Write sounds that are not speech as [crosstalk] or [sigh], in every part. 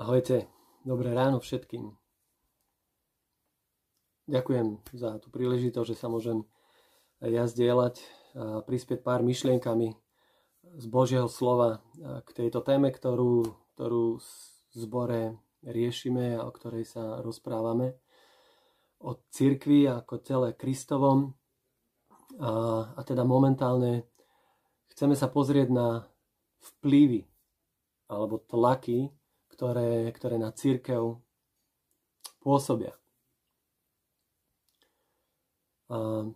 Ahojte, dobré ráno všetkým. Ďakujem za tú príležitosť, že sa môžem ja zdieľať a prispieť pár myšlienkami z Božieho slova k tejto téme, ktorú, ktorú v zbore riešime a o ktorej sa rozprávame. O cirkvi ako tele Kristovom. A, a teda momentálne chceme sa pozrieť na vplyvy alebo tlaky, ktoré, ktoré na církev pôsobia. A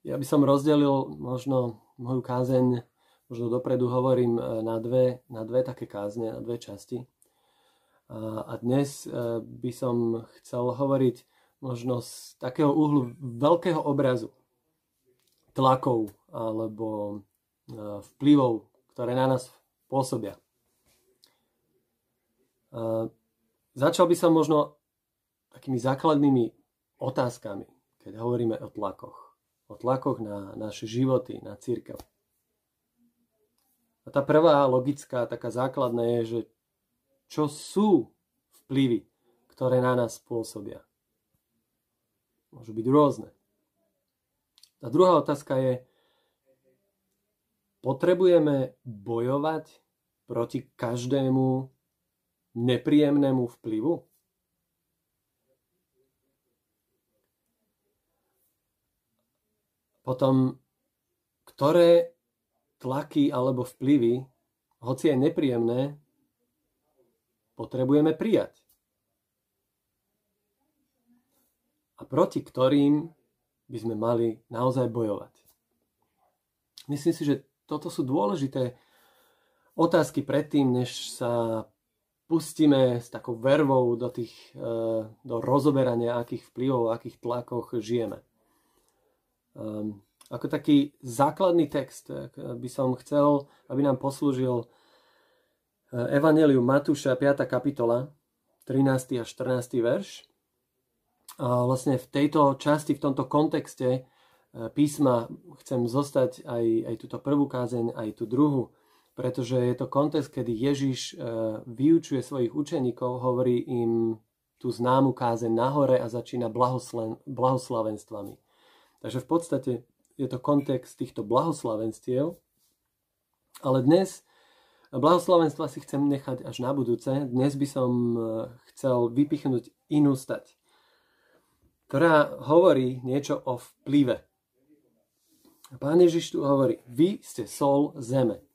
ja by som rozdelil možno moju kázeň, možno dopredu hovorím e, na dve, na dve také kázne, na dve časti. A, a dnes e, by som chcel hovoriť možno z takého uhlu veľkého obrazu tlakov alebo e, vplyvov, ktoré na nás pôsobia. Začal by som možno takými základnými otázkami, keď hovoríme o tlakoch. O tlakoch na naše životy, na církev. A tá prvá logická, taká základná je, že čo sú vplyvy, ktoré na nás pôsobia. Môžu byť rôzne. A druhá otázka je, potrebujeme bojovať proti každému nepríjemnému vplyvu? Potom, ktoré tlaky alebo vplyvy, hoci aj nepríjemné, potrebujeme prijať. A proti ktorým by sme mali naozaj bojovať. Myslím si, že toto sú dôležité otázky predtým, než sa pustíme s takou vervou do, tých, e, do rozoberania, akých vplyvov, akých tlakoch žijeme. Ehm, ako taký základný text by som chcel, aby nám poslúžil e, Evangelium Matúša 5. kapitola, 13. a 14. verš. A vlastne v tejto časti, v tomto kontexte e, písma chcem zostať aj, aj túto prvú kázeň, aj tú druhú pretože je to kontext, kedy Ježiš e, vyučuje svojich učeníkov, hovorí im tú známu kázeň nahore a začína blahoslavenstvami. Takže v podstate je to kontext týchto blahoslavenstiev, ale dnes blahoslavenstva si chcem nechať až na budúce. Dnes by som e, chcel vypichnúť inú stať, ktorá hovorí niečo o vplyve. Pán Ježiš tu hovorí, vy ste sol zeme.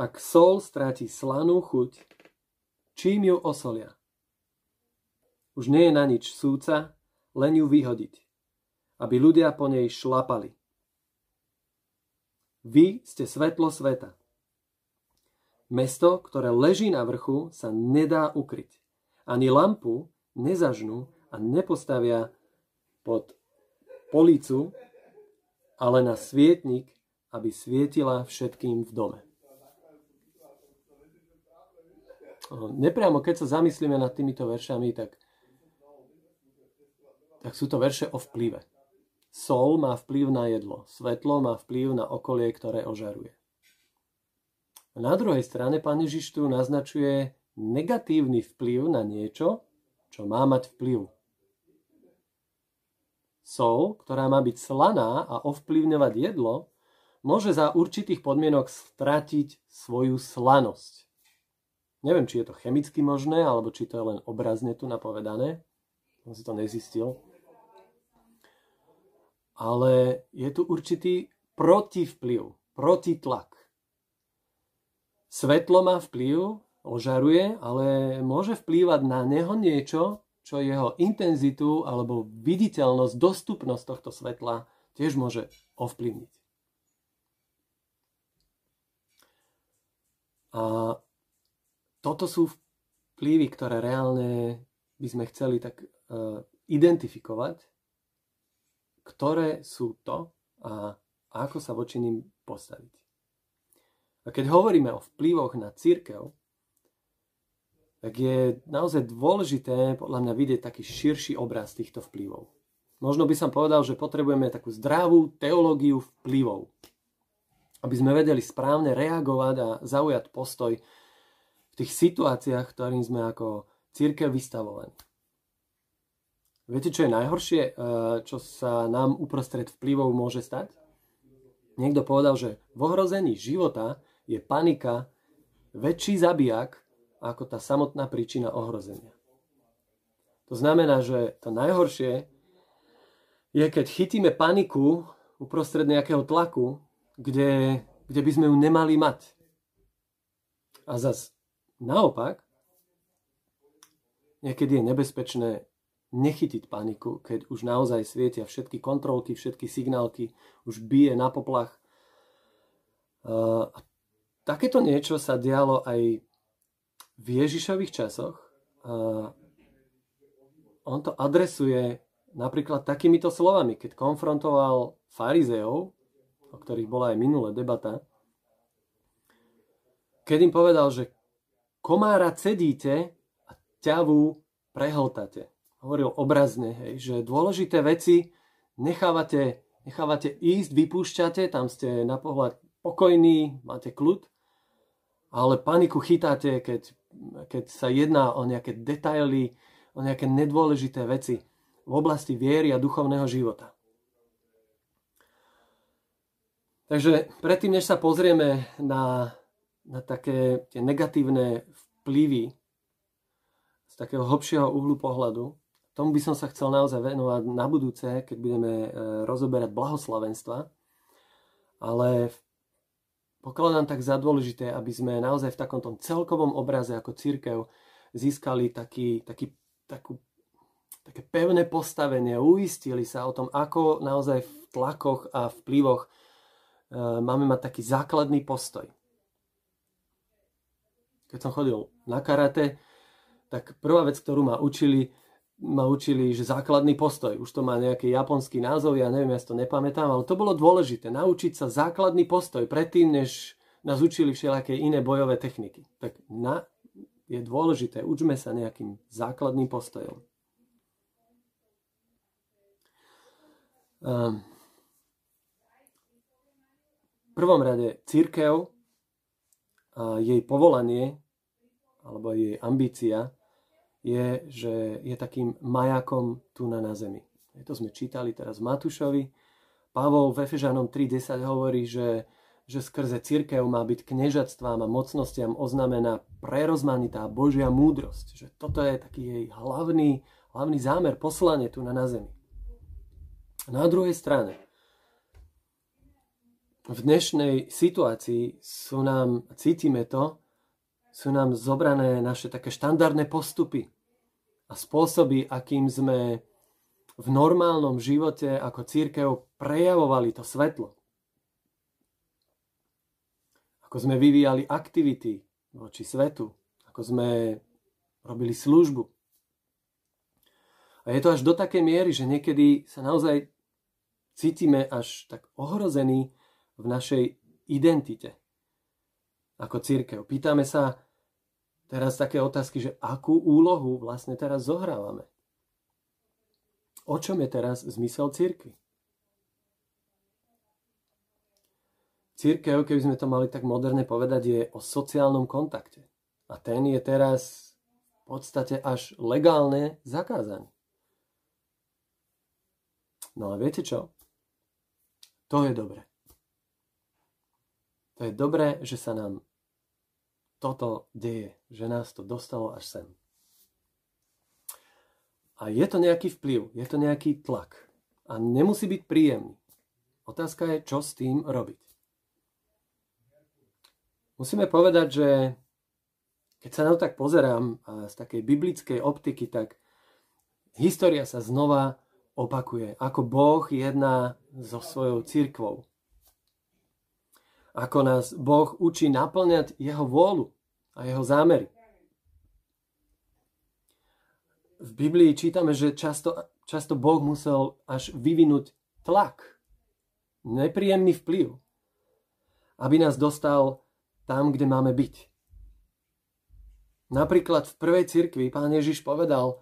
Ak sol stráti slanú chuť, čím ju osolia? Už nie je na nič súca, len ju vyhodiť, aby ľudia po nej šlapali. Vy ste svetlo sveta. Mesto, ktoré leží na vrchu, sa nedá ukryť. Ani lampu nezažnú a nepostavia pod policu, ale na svietnik, aby svietila všetkým v dome. Nepriamo, keď sa zamyslíme nad týmito veršami, tak, tak sú to verše o vplyve. Sol má vplyv na jedlo, svetlo má vplyv na okolie, ktoré ožaruje. Na druhej strane pán Ježiš tu naznačuje negatívny vplyv na niečo, čo má mať vplyv. Sol, ktorá má byť slaná a ovplyvňovať jedlo, môže za určitých podmienok stratiť svoju slanosť. Neviem, či je to chemicky možné, alebo či to je len obrazne tu napovedané. Som si to nezistil. Ale je tu určitý protivplyv, protitlak. Svetlo má vplyv, ožaruje, ale môže vplývať na neho niečo, čo jeho intenzitu alebo viditeľnosť, dostupnosť tohto svetla tiež môže ovplyvniť. A toto sú vplyvy, ktoré reálne by sme chceli tak uh, identifikovať, ktoré sú to a, ako sa voči ním postaviť. A keď hovoríme o vplyvoch na církev, tak je naozaj dôležité podľa mňa vidieť taký širší obraz týchto vplyvov. Možno by som povedal, že potrebujeme takú zdravú teológiu vplyvov, aby sme vedeli správne reagovať a zaujať postoj tých situáciách, ktorým sme ako církev vystavovaní. Viete, čo je najhoršie, eh, čo sa nám uprostred vplyvov môže stať? Niekto povedal, že v ohrození života je panika väčší zabijak ako tá samotná príčina ohrozenia. To znamená, že to najhoršie je, keď chytíme paniku uprostred nejakého tlaku, kde, kde by sme ju nemali mať. A zas naopak, niekedy je nebezpečné nechytiť paniku, keď už naozaj svietia všetky kontrolky, všetky signálky, už bije na poplach. A takéto niečo sa dialo aj v Ježišových časoch. A on to adresuje napríklad takýmito slovami, keď konfrontoval farizeov, o ktorých bola aj minulé debata, keď im povedal, že komára cedíte a ťavu prehltate hovoril obrazne, hej, že dôležité veci nechávate, nechávate ísť, vypúšťate, tam ste na pohľad pokojní, máte kľud, ale paniku chytáte, keď, keď sa jedná o nejaké detaily, o nejaké nedôležité veci v oblasti viery a duchovného života. Takže predtým, než sa pozrieme na, na také tie negatívne vplyvy z takého hlbšieho uhlu pohľadu, Tomu by som sa chcel naozaj venovať na budúce, keď budeme e, rozoberať blahoslavenstva. Ale pokladám tak za dôležité, aby sme naozaj v takomto celkovom obraze ako církev získali taký, taký, takú, také pevné postavenie, uistili sa o tom, ako naozaj v tlakoch a vplyvoch e, máme mať taký základný postoj. Keď som chodil na karate, tak prvá vec, ktorú ma učili, ma učili, že základný postoj, už to má nejaký japonský názov, ja neviem, ja si to nepamätám, ale to bolo dôležité, naučiť sa základný postoj predtým, než nás učili všelaké iné bojové techniky. Tak na, je dôležité, učme sa nejakým základným postojom. Um, v prvom rade církev jej povolanie alebo jej ambícia je, že je takým majakom tu na, na zemi. To sme čítali teraz v Matúšovi. Pavol v Efežanom 3.10 hovorí, že, že skrze církev má byť kniežatstvám a mocnostiam oznamená prerozmanitá Božia múdrosť. Že toto je taký jej hlavný, hlavný zámer, poslanie tu na, na zemi. Na druhej strane, v dnešnej situácii sú nám, cítime to, sú nám zobrané naše také štandardné postupy a spôsoby, akým sme v normálnom živote ako církev prejavovali to svetlo. Ako sme vyvíjali aktivity voči svetu, ako sme robili službu. A je to až do takej miery, že niekedy sa naozaj cítime až tak ohrození v našej identite ako církev. Pýtame sa teraz také otázky, že akú úlohu vlastne teraz zohrávame. O čom je teraz zmysel církvy? Církev, keby sme to mali tak moderne povedať, je o sociálnom kontakte. A ten je teraz v podstate až legálne zakázaný. No a viete čo? To je dobré. To je dobré, že sa nám toto deje, že nás to dostalo až sem. A je to nejaký vplyv, je to nejaký tlak. A nemusí byť príjemný. Otázka je, čo s tým robiť. Musíme povedať, že keď sa na to tak pozerám z takej biblickej optiky, tak história sa znova opakuje. Ako Boh jedná so svojou církvou ako nás Boh učí naplňať jeho vôľu a jeho zámery. V Biblii čítame, že často, často Boh musel až vyvinúť tlak, nepríjemný vplyv, aby nás dostal tam, kde máme byť. Napríklad v prvej cirkvi pán Ježiš povedal,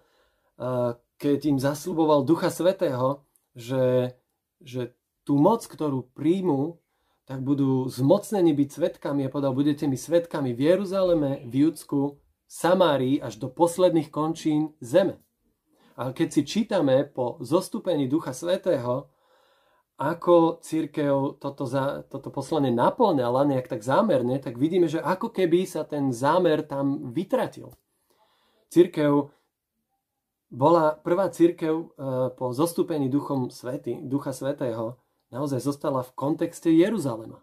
keď im zasľuboval Ducha Svetého, že, že tú moc, ktorú príjmu, tak budú zmocnení byť svetkami a povedal, budete mi svetkami v Jeruzaleme, v Judsku, Samárii až do posledných končín zeme. A keď si čítame po zostúpení Ducha Svetého, ako církev toto, za, toto poslanie naplňala nejak tak zámerne, tak vidíme, že ako keby sa ten zámer tam vytratil. Církev bola prvá církev e, po zostúpení Duchom Svety, Ducha Svetého, naozaj zostala v kontexte Jeruzalema.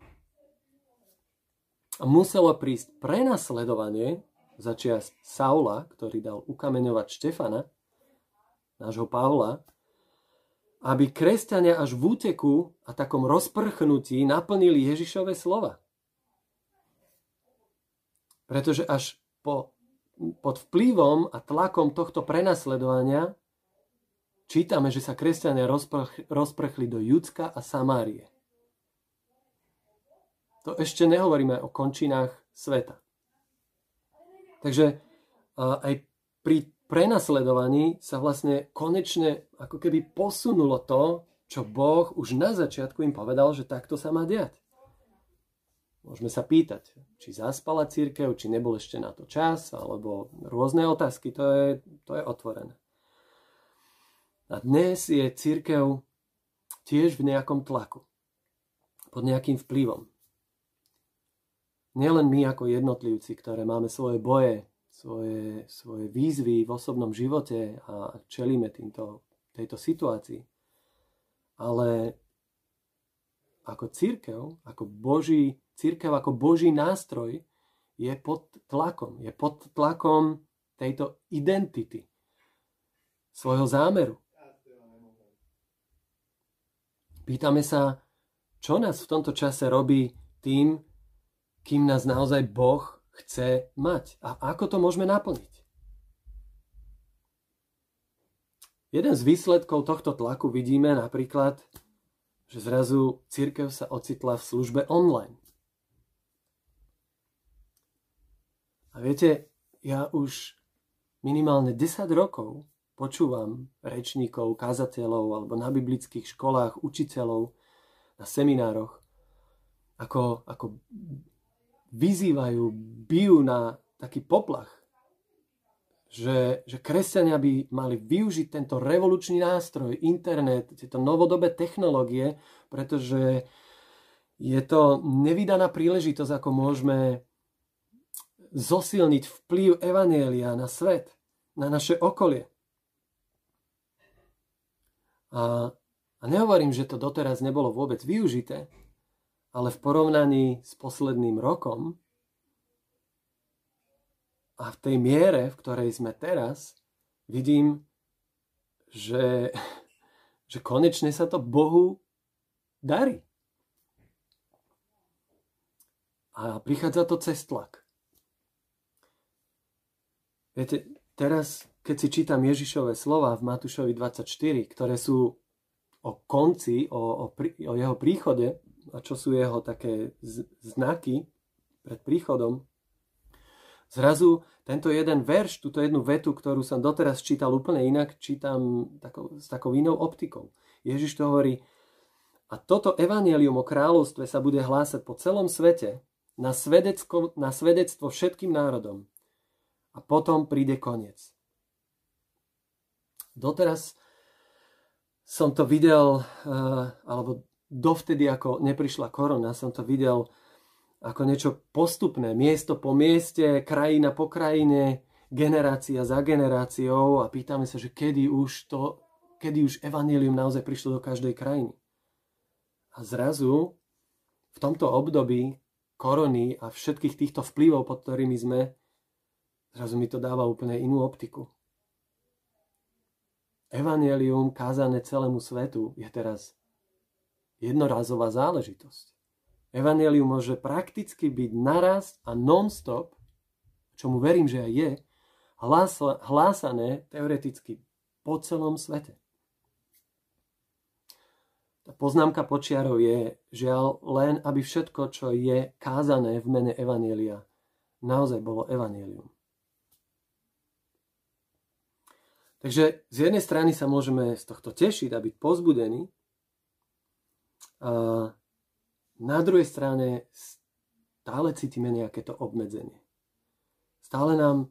A muselo prísť prenasledovanie začias Saula, ktorý dal ukameňovať Štefana, nášho Pavla, aby kresťania až v úteku a takom rozprchnutí naplnili Ježišove slova. Pretože až po, pod vplyvom a tlakom tohto prenasledovania čítame, že sa kresťania rozprch, rozprchli do Judska a Samárie. To ešte nehovoríme o končinách sveta. Takže aj pri prenasledovaní sa vlastne konečne ako keby posunulo to, čo Boh už na začiatku im povedal, že takto sa má diať. Môžeme sa pýtať, či zaspala církev, či nebol ešte na to čas, alebo rôzne otázky, to je, to je otvorené. A dnes je církev tiež v nejakom tlaku, pod nejakým vplyvom. Nielen my ako jednotlivci, ktoré máme svoje boje, svoje, svoje výzvy v osobnom živote a čelíme týmto, tejto situácii, ale ako církev, ako Boží, církev ako Boží nástroj je pod tlakom, je pod tlakom tejto identity, svojho zámeru. Pýtame sa, čo nás v tomto čase robí tým, kým nás naozaj Boh chce mať a ako to môžeme naplniť. Jeden z výsledkov tohto tlaku vidíme napríklad, že zrazu církev sa ocitla v službe online. A viete, ja už minimálne 10 rokov počúvam rečníkov, kazateľov alebo na biblických školách, učiteľov, na seminároch, ako, ako vyzývajú, bijú na taký poplach, že, že kresťania by mali využiť tento revolučný nástroj, internet, tieto novodobé technológie, pretože je to nevydaná príležitosť, ako môžeme zosilniť vplyv Evanielia na svet, na naše okolie. A, a nehovorím, že to doteraz nebolo vôbec využité, ale v porovnaní s posledným rokom a v tej miere, v ktorej sme teraz, vidím, že, [laughs] že konečne sa to Bohu darí. A prichádza to cez tlak. Viete, teraz keď si čítam Ježišové slova v Matúšovi 24, ktoré sú o konci, o, o, o jeho príchode a čo sú jeho také znaky pred príchodom, zrazu tento jeden verš, túto jednu vetu, ktorú som doteraz čítal úplne inak, čítam takou, s takou inou optikou. Ježiš to hovorí, a toto evanelium o kráľovstve sa bude hlásať po celom svete na, na svedectvo všetkým národom. A potom príde koniec. Doteraz som to videl, eh, alebo dovtedy, ako neprišla korona, som to videl ako niečo postupné, miesto po mieste, krajina po krajine, generácia za generáciou a pýtame sa, že kedy už to, kedy už evanílium naozaj prišlo do každej krajiny. A zrazu v tomto období korony a všetkých týchto vplyvov, pod ktorými sme, zrazu mi to dáva úplne inú optiku. Evangelium kázané celému svetu je teraz jednorazová záležitosť. Evangelium môže prakticky byť naraz a non-stop, čomu verím, že aj je, hlásané teoreticky po celom svete. Tá poznámka počiarov je, žiaľ, len aby všetko, čo je kázané v mene Evanielia, naozaj bolo Evangelium. Takže z jednej strany sa môžeme z tohto tešiť a byť pozbudení. A na druhej strane stále cítime nejaké to obmedzenie. Stále nám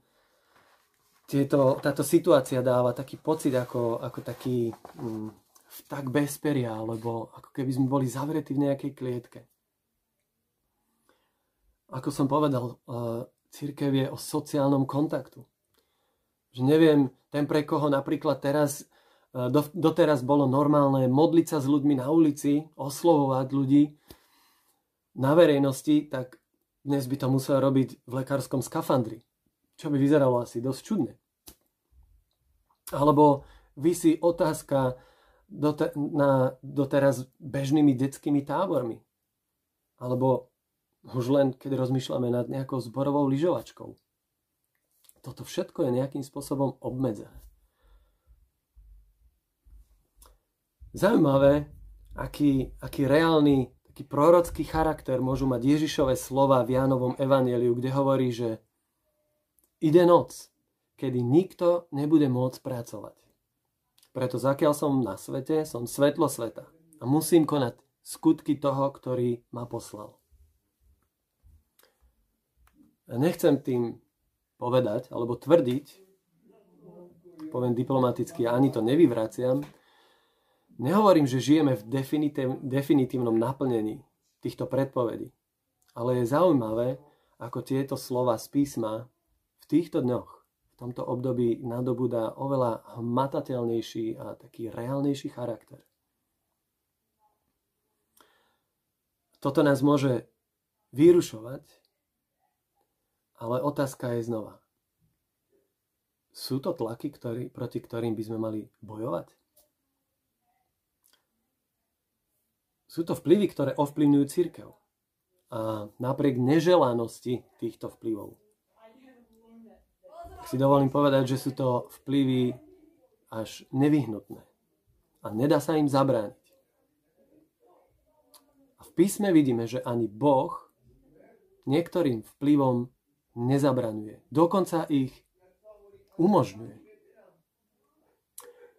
tieto, táto situácia dáva taký pocit ako, ako taký mm, tak bezperia, alebo ako keby sme boli zavretí v nejakej klietke. Ako som povedal, uh, církev je o sociálnom kontaktu. Že neviem, ten pre koho napríklad teraz, do, doteraz bolo normálne modliť sa s ľuďmi na ulici, oslovovať ľudí na verejnosti, tak dnes by to musel robiť v lekárskom skafandri. Čo by vyzeralo asi dosť čudne. Alebo vysí otázka dote, na, doteraz bežnými detskými tábormi. Alebo už len keď rozmýšľame nad nejakou zborovou lyžovačkou. Toto všetko je nejakým spôsobom obmedzené. Zaujímavé, aký, aký reálny, taký prorocký charakter môžu mať Ježišové slova v Jánovom evanieliu, kde hovorí, že Ide noc, kedy nikto nebude môcť pracovať. Preto zakiaľ som na svete, som svetlo sveta a musím konať skutky toho, ktorý ma poslal. A nechcem tým povedať alebo tvrdiť, poviem diplomaticky, ani to nevyvraciam, nehovorím, že žijeme v definitívnom naplnení týchto predpovedí. Ale je zaujímavé, ako tieto slova z písma v týchto dňoch, v tomto období nadobúda oveľa hmatateľnejší a taký reálnejší charakter. Toto nás môže vyrušovať, ale otázka je znova. Sú to tlaky, ktorý, proti ktorým by sme mali bojovať? Sú to vplyvy, ktoré ovplyvňujú církev. A napriek neželanosti týchto vplyvov si dovolím povedať, že sú to vplyvy až nevyhnutné. A nedá sa im zabrániť. A v písme vidíme, že ani Boh niektorým vplyvom nezabraňuje. Dokonca ich umožňuje.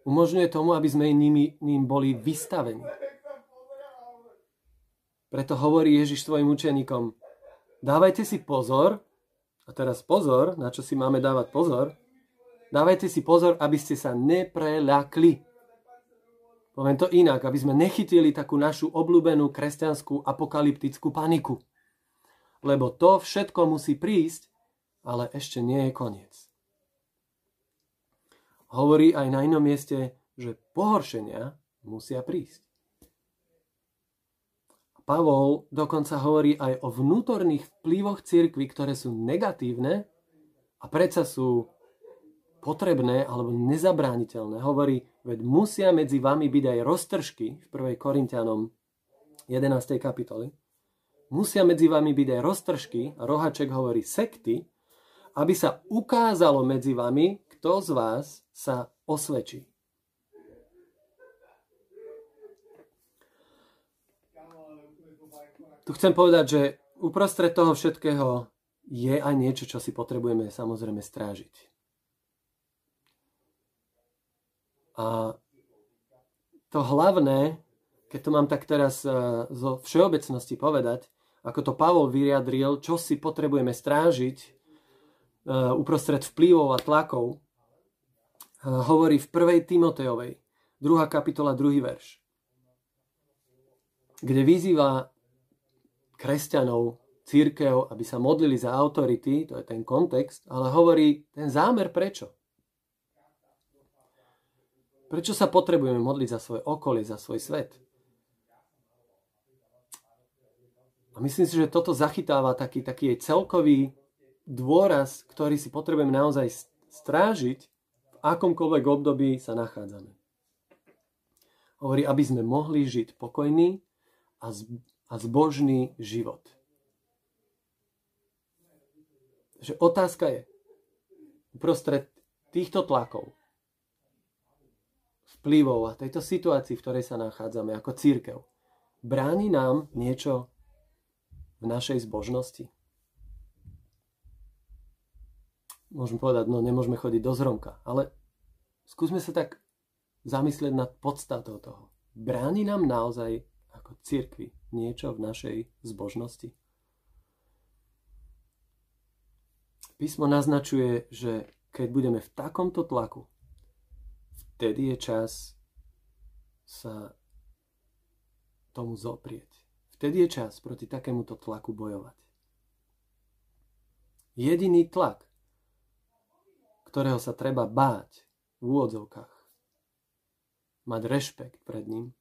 Umožňuje tomu, aby sme nimi, ním boli vystavení. Preto hovorí Ježiš svojim učeníkom, dávajte si pozor, a teraz pozor, na čo si máme dávať pozor. Dávajte si pozor, aby ste sa nepreľakli. Poviem to inak, aby sme nechytili takú našu obľúbenú kresťanskú apokalyptickú paniku. Lebo to všetko musí prísť, ale ešte nie je koniec. Hovorí aj na inom mieste, že pohoršenia musia prísť. Pavol dokonca hovorí aj o vnútorných vplyvoch cirkvy, ktoré sú negatívne a predsa sú potrebné alebo nezabrániteľné. Hovorí, veď musia medzi vami byť aj roztržky v 1. Korintianom 11. kapitoli. Musia medzi vami byť aj roztržky, Rohaček hovorí sekty, aby sa ukázalo medzi vami, kto z vás sa osvedčí. tu chcem povedať, že uprostred toho všetkého je aj niečo, čo si potrebujeme samozrejme strážiť. A to hlavné, keď to mám tak teraz e, zo všeobecnosti povedať, ako to Pavol vyjadril, čo si potrebujeme strážiť e, uprostred vplyvov a tlakov, e, hovorí v 1. Timotejovej, 2. kapitola, 2. verš, kde vyzýva kresťanov, církev, aby sa modlili za autority, to je ten kontext, ale hovorí ten zámer prečo. Prečo sa potrebujeme modliť za svoje okolie, za svoj svet? A myslím si, že toto zachytáva taký, taký celkový dôraz, ktorý si potrebujeme naozaj strážiť v akomkoľvek období sa nachádzame. Hovorí, aby sme mohli žiť pokojný a a zbožný život. Že otázka je, uprostred týchto tlakov, vplyvov a tejto situácii, v ktorej sa nachádzame ako církev, bráni nám niečo našej zbožnosti? Môžeme povedať, no nemôžeme chodiť do zromka, ale skúsme sa tak zamyslieť nad podstatou toho. Bráni nám naozaj ako cirkvi niečo v našej zbožnosti? Písmo naznačuje, že keď budeme v takomto tlaku, vtedy je čas sa tomu zoprieť. Vtedy je čas proti takémuto tlaku bojovať. Jediný tlak, ktorého sa treba báť v úvodzovkách, mať rešpekt pred ním,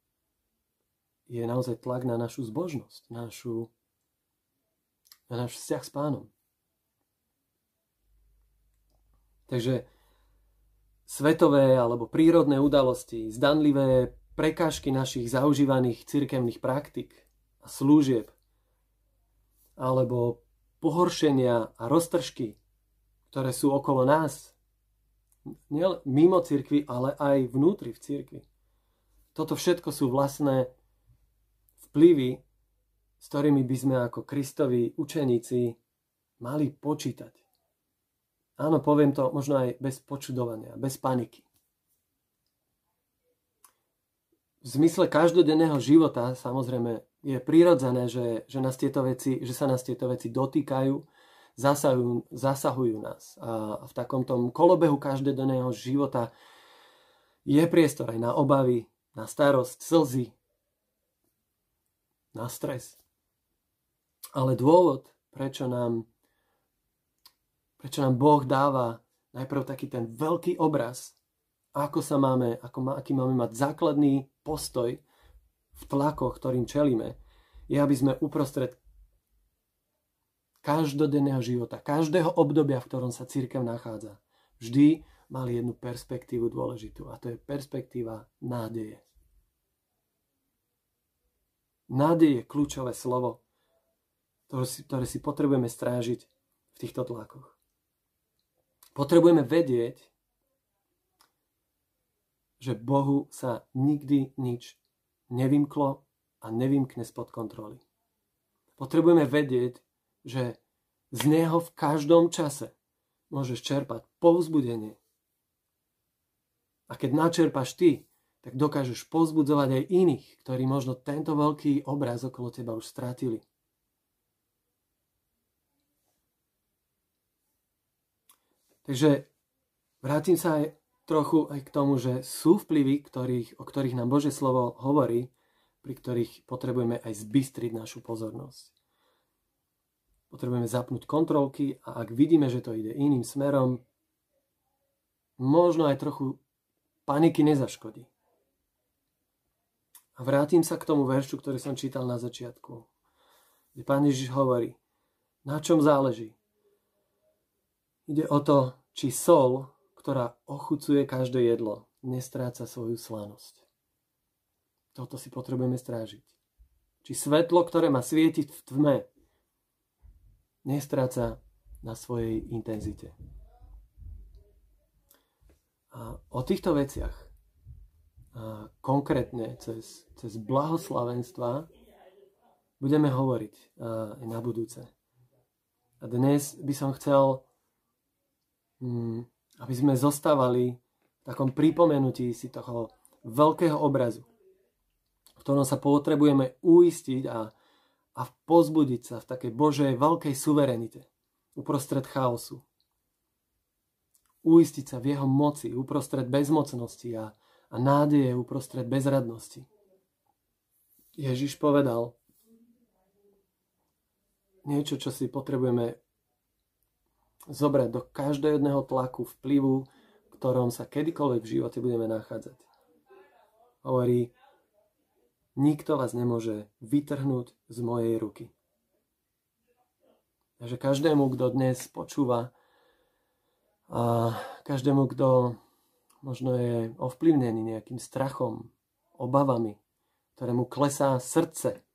je naozaj tlak na našu zbožnosť, na, našu, na náš vzťah s pánom. Takže svetové alebo prírodné udalosti, zdanlivé prekážky našich zaužívaných cirkevných praktik služieb, alebo pohoršenia a roztržky, ktoré sú okolo nás, nielen mimo cirkvi, ale aj vnútri v cirkvi. Toto všetko sú vlastné vplyvy, s ktorými by sme ako Kristovi učeníci mali počítať. Áno, poviem to možno aj bez počudovania, bez paniky. V zmysle každodenného života samozrejme je prirodzené, že, že, nás tieto veci, že sa nás tieto veci dotýkajú, zasahujú, zasahujú nás. A v takomto kolobehu každodenného života je priestor aj na obavy, na starosť, slzy, na stres. Ale dôvod, prečo nám, prečo nám Boh dáva najprv taký ten veľký obraz, ako sa máme, ako má, aký máme mať základný postoj v tlakoch, ktorým čelíme, je, aby sme uprostred každodenného života, každého obdobia, v ktorom sa církev nachádza, vždy mali jednu perspektívu dôležitú a to je perspektíva nádeje. Nádej je kľúčové slovo, ktoré si, ktoré si potrebujeme strážiť v týchto tlakoch. Potrebujeme vedieť, že Bohu sa nikdy nič nevymklo a nevymkne spod kontroly. Potrebujeme vedieť, že z Neho v každom čase môžeš čerpať povzbudenie. A keď načerpaš ty tak dokážeš pozbudzovať aj iných, ktorí možno tento veľký obraz okolo teba už stratili. Takže vrátim sa aj trochu aj k tomu, že sú vplyvy, ktorých, o ktorých nám Bože slovo hovorí, pri ktorých potrebujeme aj zbystriť našu pozornosť. Potrebujeme zapnúť kontrolky a ak vidíme, že to ide iným smerom, možno aj trochu paniky nezaškodí. A vrátim sa k tomu veršu, ktorý som čítal na začiatku. Kde pán Ježiš hovorí, na čom záleží. Ide o to, či sol, ktorá ochucuje každé jedlo, nestráca svoju slanosť. Toto si potrebujeme strážiť. Či svetlo, ktoré má svietiť v tme, nestráca na svojej intenzite. A o týchto veciach konkrétne cez, cez blahoslavenstva budeme hovoriť aj na budúce. A dnes by som chcel, mm, aby sme zostávali v takom pripomenutí si toho veľkého obrazu, v ktorom sa potrebujeme uistiť a, a pozbudiť sa v takej Božej veľkej suverenite uprostred chaosu. Uistiť sa v jeho moci uprostred bezmocnosti a, a nádeje uprostred bezradnosti. Ježiš povedal niečo, čo si potrebujeme zobrať do každého jedného tlaku, vplyvu, v ktorom sa kedykoľvek v živote budeme nachádzať. Hovorí, nikto vás nemôže vytrhnúť z mojej ruky. Takže každému, kto dnes počúva a každému, kto možno je ovplyvnený nejakým strachom, obavami, ktorému klesá srdce.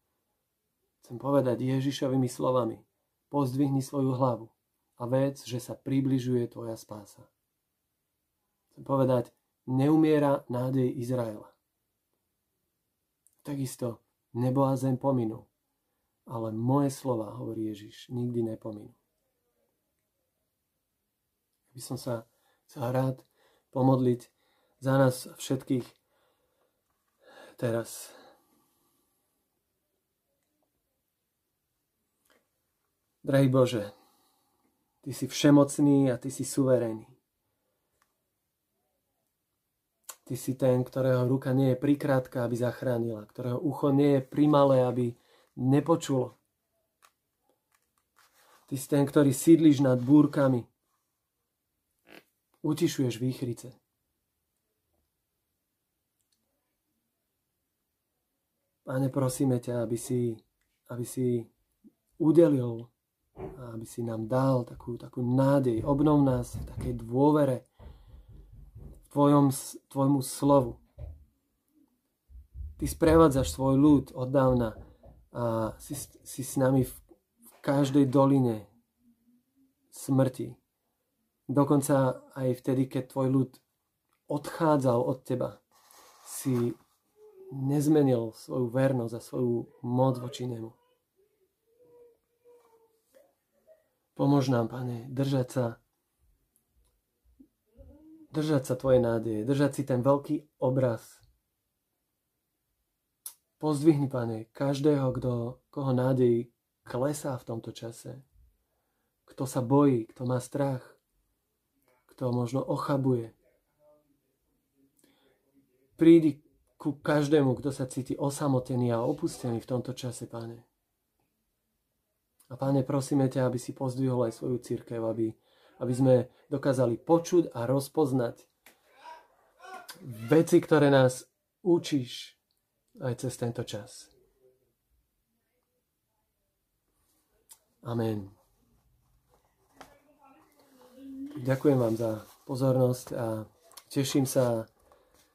Chcem povedať Ježišovými slovami, pozdvihni svoju hlavu a vec, že sa približuje tvoja spása. Chcem povedať, neumiera nádej Izraela. Takisto nebo a zem pominú, ale moje slova, hovorí Ježiš, nikdy nepominú. By som sa chcel rád pomodliť za nás všetkých teraz. Drahý Bože, Ty si všemocný a Ty si suverénny. Ty si ten, ktorého ruka nie je prikrátka, aby zachránila, ktorého ucho nie je primalé, aby nepočulo. Ty si ten, ktorý sídliš nad búrkami. Utišuješ výchrice. Pane, prosíme ťa, aby si, aby si udelil a aby si nám dal takú, takú nádej. Obnov nás v takej dôvere tvojom, tvojmu slovu. Ty sprevádzaš svoj ľud od dávna a si, si s nami v, v každej doline smrti. Dokonca aj vtedy, keď tvoj ľud odchádzal od teba, si nezmenil svoju vernosť a svoju moc voči nemu. Pomôž nám, Pane, držať sa držať sa Tvoje nádeje, držať si ten veľký obraz. Pozdvihni, Pane, každého, kto, koho nádej klesá v tomto čase. Kto sa bojí, kto má strach, kto možno ochabuje. Prídi ku každému, kto sa cíti osamotený a opustený v tomto čase, Pane. A Pane, prosíme ťa, aby si pozdvihol aj svoju církev, aby, aby sme dokázali počuť a rozpoznať veci, ktoré nás učíš aj cez tento čas. Amen. Ďakujem vám za pozornosť a teším sa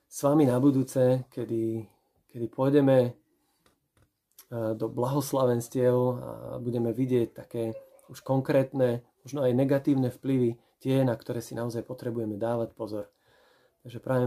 s vami na budúce, kedy, kedy pôjdeme do blahoslavenstiev a budeme vidieť také už konkrétne, možno aj negatívne vplyvy, tie, na ktoré si naozaj potrebujeme dávať pozor. Takže prajem